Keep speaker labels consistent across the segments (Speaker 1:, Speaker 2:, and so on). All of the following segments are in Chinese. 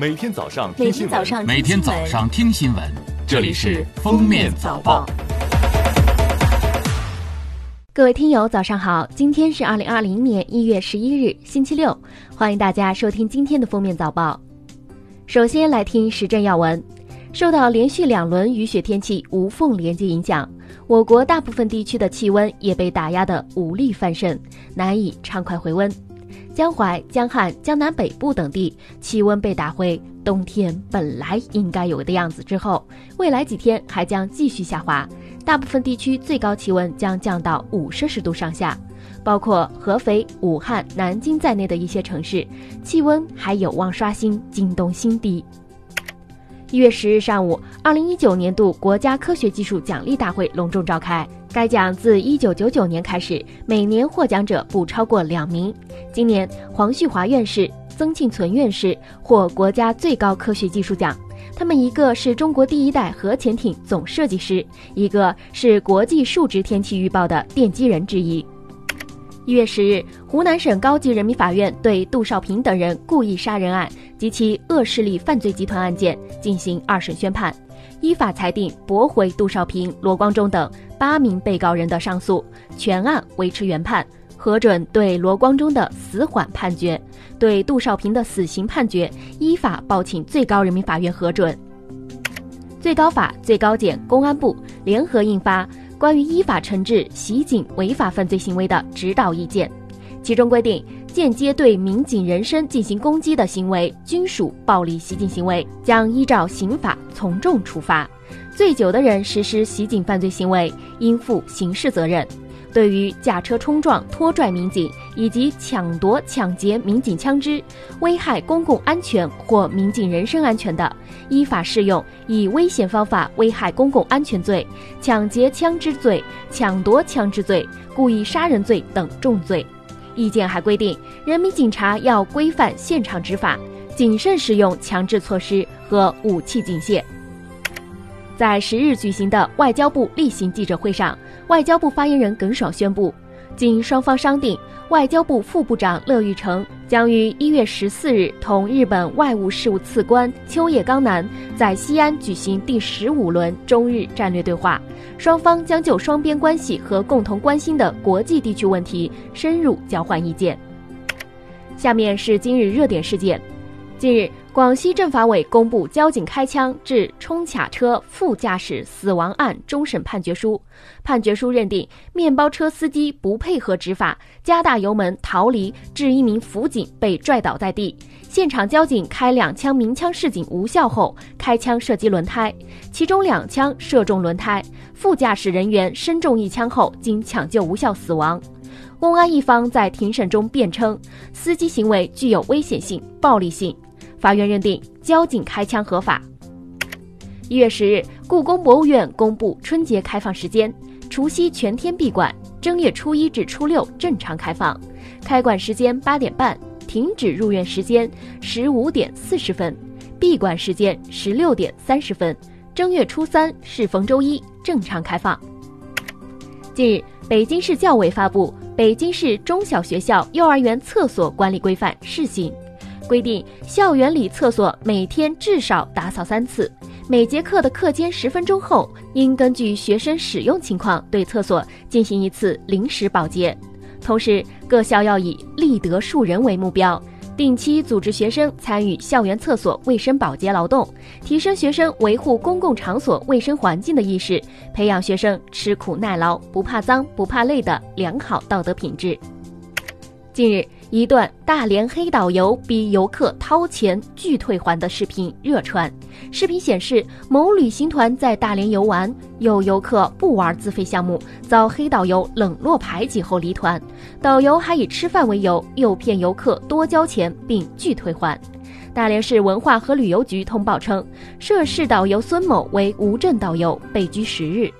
Speaker 1: 每天早上
Speaker 2: 听新闻，
Speaker 3: 每天早上听新闻，
Speaker 1: 这里是《封面早报》。
Speaker 2: 各位听友，早上好！今天是二零二零年一月十一日，星期六，欢迎大家收听今天的《封面早报》。首先来听时政要闻。受到连续两轮雨雪天气无缝连接影响，我国大部分地区的气温也被打压得无力翻身，难以畅快回温。江淮、江汉、江南北部等地气温被打回冬天本来应该有的样子之后，未来几天还将继续下滑，大部分地区最高气温将降到五摄氏度上下，包括合肥、武汉、南京在内的一些城市，气温还有望刷新今冬新低。一月十日上午，二零一九年度国家科学技术奖励大会隆重召开。该奖自一九九九年开始，每年获奖者不超过两名。今年，黄旭华院士、曾庆存院士获国家最高科学技术奖。他们一个是中国第一代核潜艇总设计师，一个是国际数值天气预报的奠基人之一。一月十日，湖南省高级人民法院对杜少平等人故意杀人案及其恶势力犯罪集团案件进行二审宣判，依法裁定驳回杜少平、罗光忠等八名被告人的上诉，全案维持原判，核准对罗光忠的死缓判决，对杜少平的死刑判决依法报请最高人民法院核准。最高法、最高检、公安部联合印发。关于依法惩治袭警违法犯罪行为的指导意见，其中规定，间接对民警人身进行攻击的行为均属暴力袭警行为，将依照刑法从重处罚。醉酒的人实施袭警犯罪行为，应负刑事责任。对于驾车冲撞、拖拽民警以及抢夺、抢劫民警枪支，危害公共安全或民警人身安全的，依法适用以危险方法危害公共安全罪、抢劫枪支罪、抢夺枪支罪、故意杀人罪等重罪。意见还规定，人民警察要规范现场执法，谨慎使用强制措施和武器警械。在十日举行的外交部例行记者会上，外交部发言人耿爽宣布，经双方商定，外交部副部长乐玉成将于一月十四日同日本外务事务次官秋叶刚男在西安举行第十五轮中日战略对话，双方将就双边关系和共同关心的国际地区问题深入交换意见。下面是今日热点事件。近日，广西政法委公布交警开枪致冲卡车副驾驶死亡案终审判决书。判决书认定，面包车司机不配合执法，加大油门逃离，致一名辅警被拽倒在地。现场交警开两枪鸣枪示警无效后，开枪射击轮胎，其中两枪射中轮胎，副驾驶人员身中一枪后经抢救无效死亡。公安一方在庭审中辩称，司机行为具有危险性、暴力性。法院认定交警开枪合法。一月十日，故宫博物院公布春节开放时间：除夕全天闭馆，正月初一至初六正常开放。开馆时间八点半，停止入院时间十五点四十分，闭馆时间十六点三十分。正月初三适逢周一，正常开放。近日，北京市教委发布《北京市中小学校幼儿园厕所管理规范（试行）》。规定，校园里厕所每天至少打扫三次，每节课的课间十分钟后，应根据学生使用情况对厕所进行一次临时保洁。同时，各校要以立德树人为目标，定期组织学生参与校园厕所卫生保洁劳动，提升学生维护公共场所卫生环境的意识，培养学生吃苦耐劳、不怕脏、不怕累的良好道德品质。近日。一段大连黑导游逼游客掏钱拒退还的视频热传。视频显示，某旅行团在大连游玩，有游客不玩自费项目，遭黑导游冷落排挤后离团。导游还以吃饭为由，诱骗游客多交钱并拒退还。大连市文化和旅游局通报称，涉事导游孙某为无证导游，被拘十日。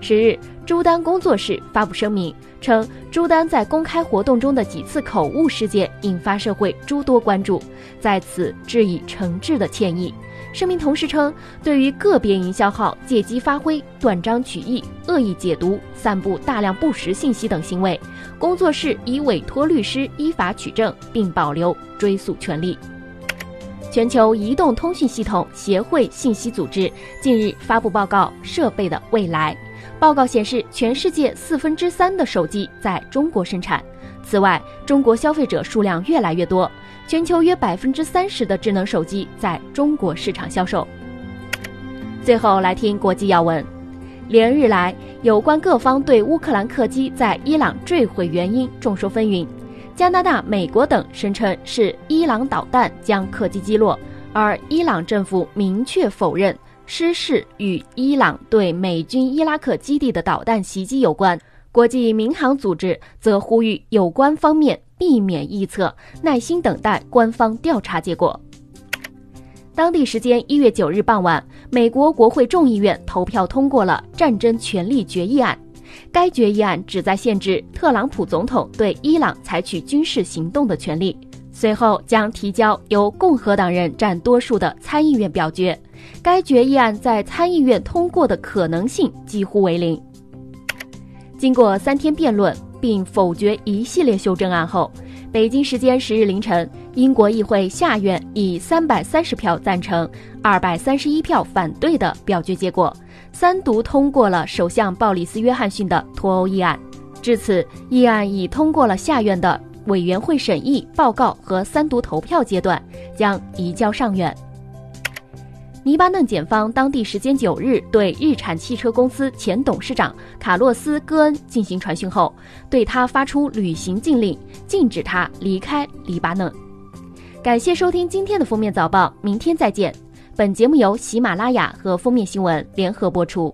Speaker 2: 十日，朱丹工作室发布声明。称朱丹在公开活动中的几次口误事件引发社会诸多关注，在此致以诚挚的歉意。声明同时称，对于个别营销号借机发挥、断章取义、恶意解读、散布大量不实信息等行为，工作室已委托律师依法取证，并保留追诉权利。全球移动通讯系统协会信息组织近日发布报告《设备的未来》。报告显示，全世界四分之三的手机在中国生产。此外，中国消费者数量越来越多，全球约百分之三十的智能手机在中国市场销售。最后来听国际要闻，连日来，有关各方对乌克兰客机在伊朗坠毁原因众说纷纭。加拿大、美国等声称是伊朗导弹将客机击落，而伊朗政府明确否认失事与伊朗对美军伊拉克基地的导弹袭击有关。国际民航组织则呼吁有关方面避免臆测，耐心等待官方调查结果。当地时间一月九日傍晚，美国国会众议院投票通过了战争权利决议案。该决议案旨在限制特朗普总统对伊朗采取军事行动的权利，随后将提交由共和党人占多数的参议院表决。该决议案在参议院通过的可能性几乎为零。经过三天辩论并否决一系列修正案后，北京时间十日凌晨，英国议会下院以三百三十票赞成、二百三十一票反对的表决结果。三读通过了首相鲍里斯·约翰逊的脱欧议案，至此，议案已通过了下院的委员会审议报告和三读投票阶段，将移交上院。黎巴嫩检方当地时间九日对日产汽车公司前董事长卡洛斯·戈恩进行传讯后，对他发出旅行禁令，禁止他离开黎巴嫩。感谢收听今天的封面早报，明天再见。本节目由喜马拉雅和封面新闻联合播出。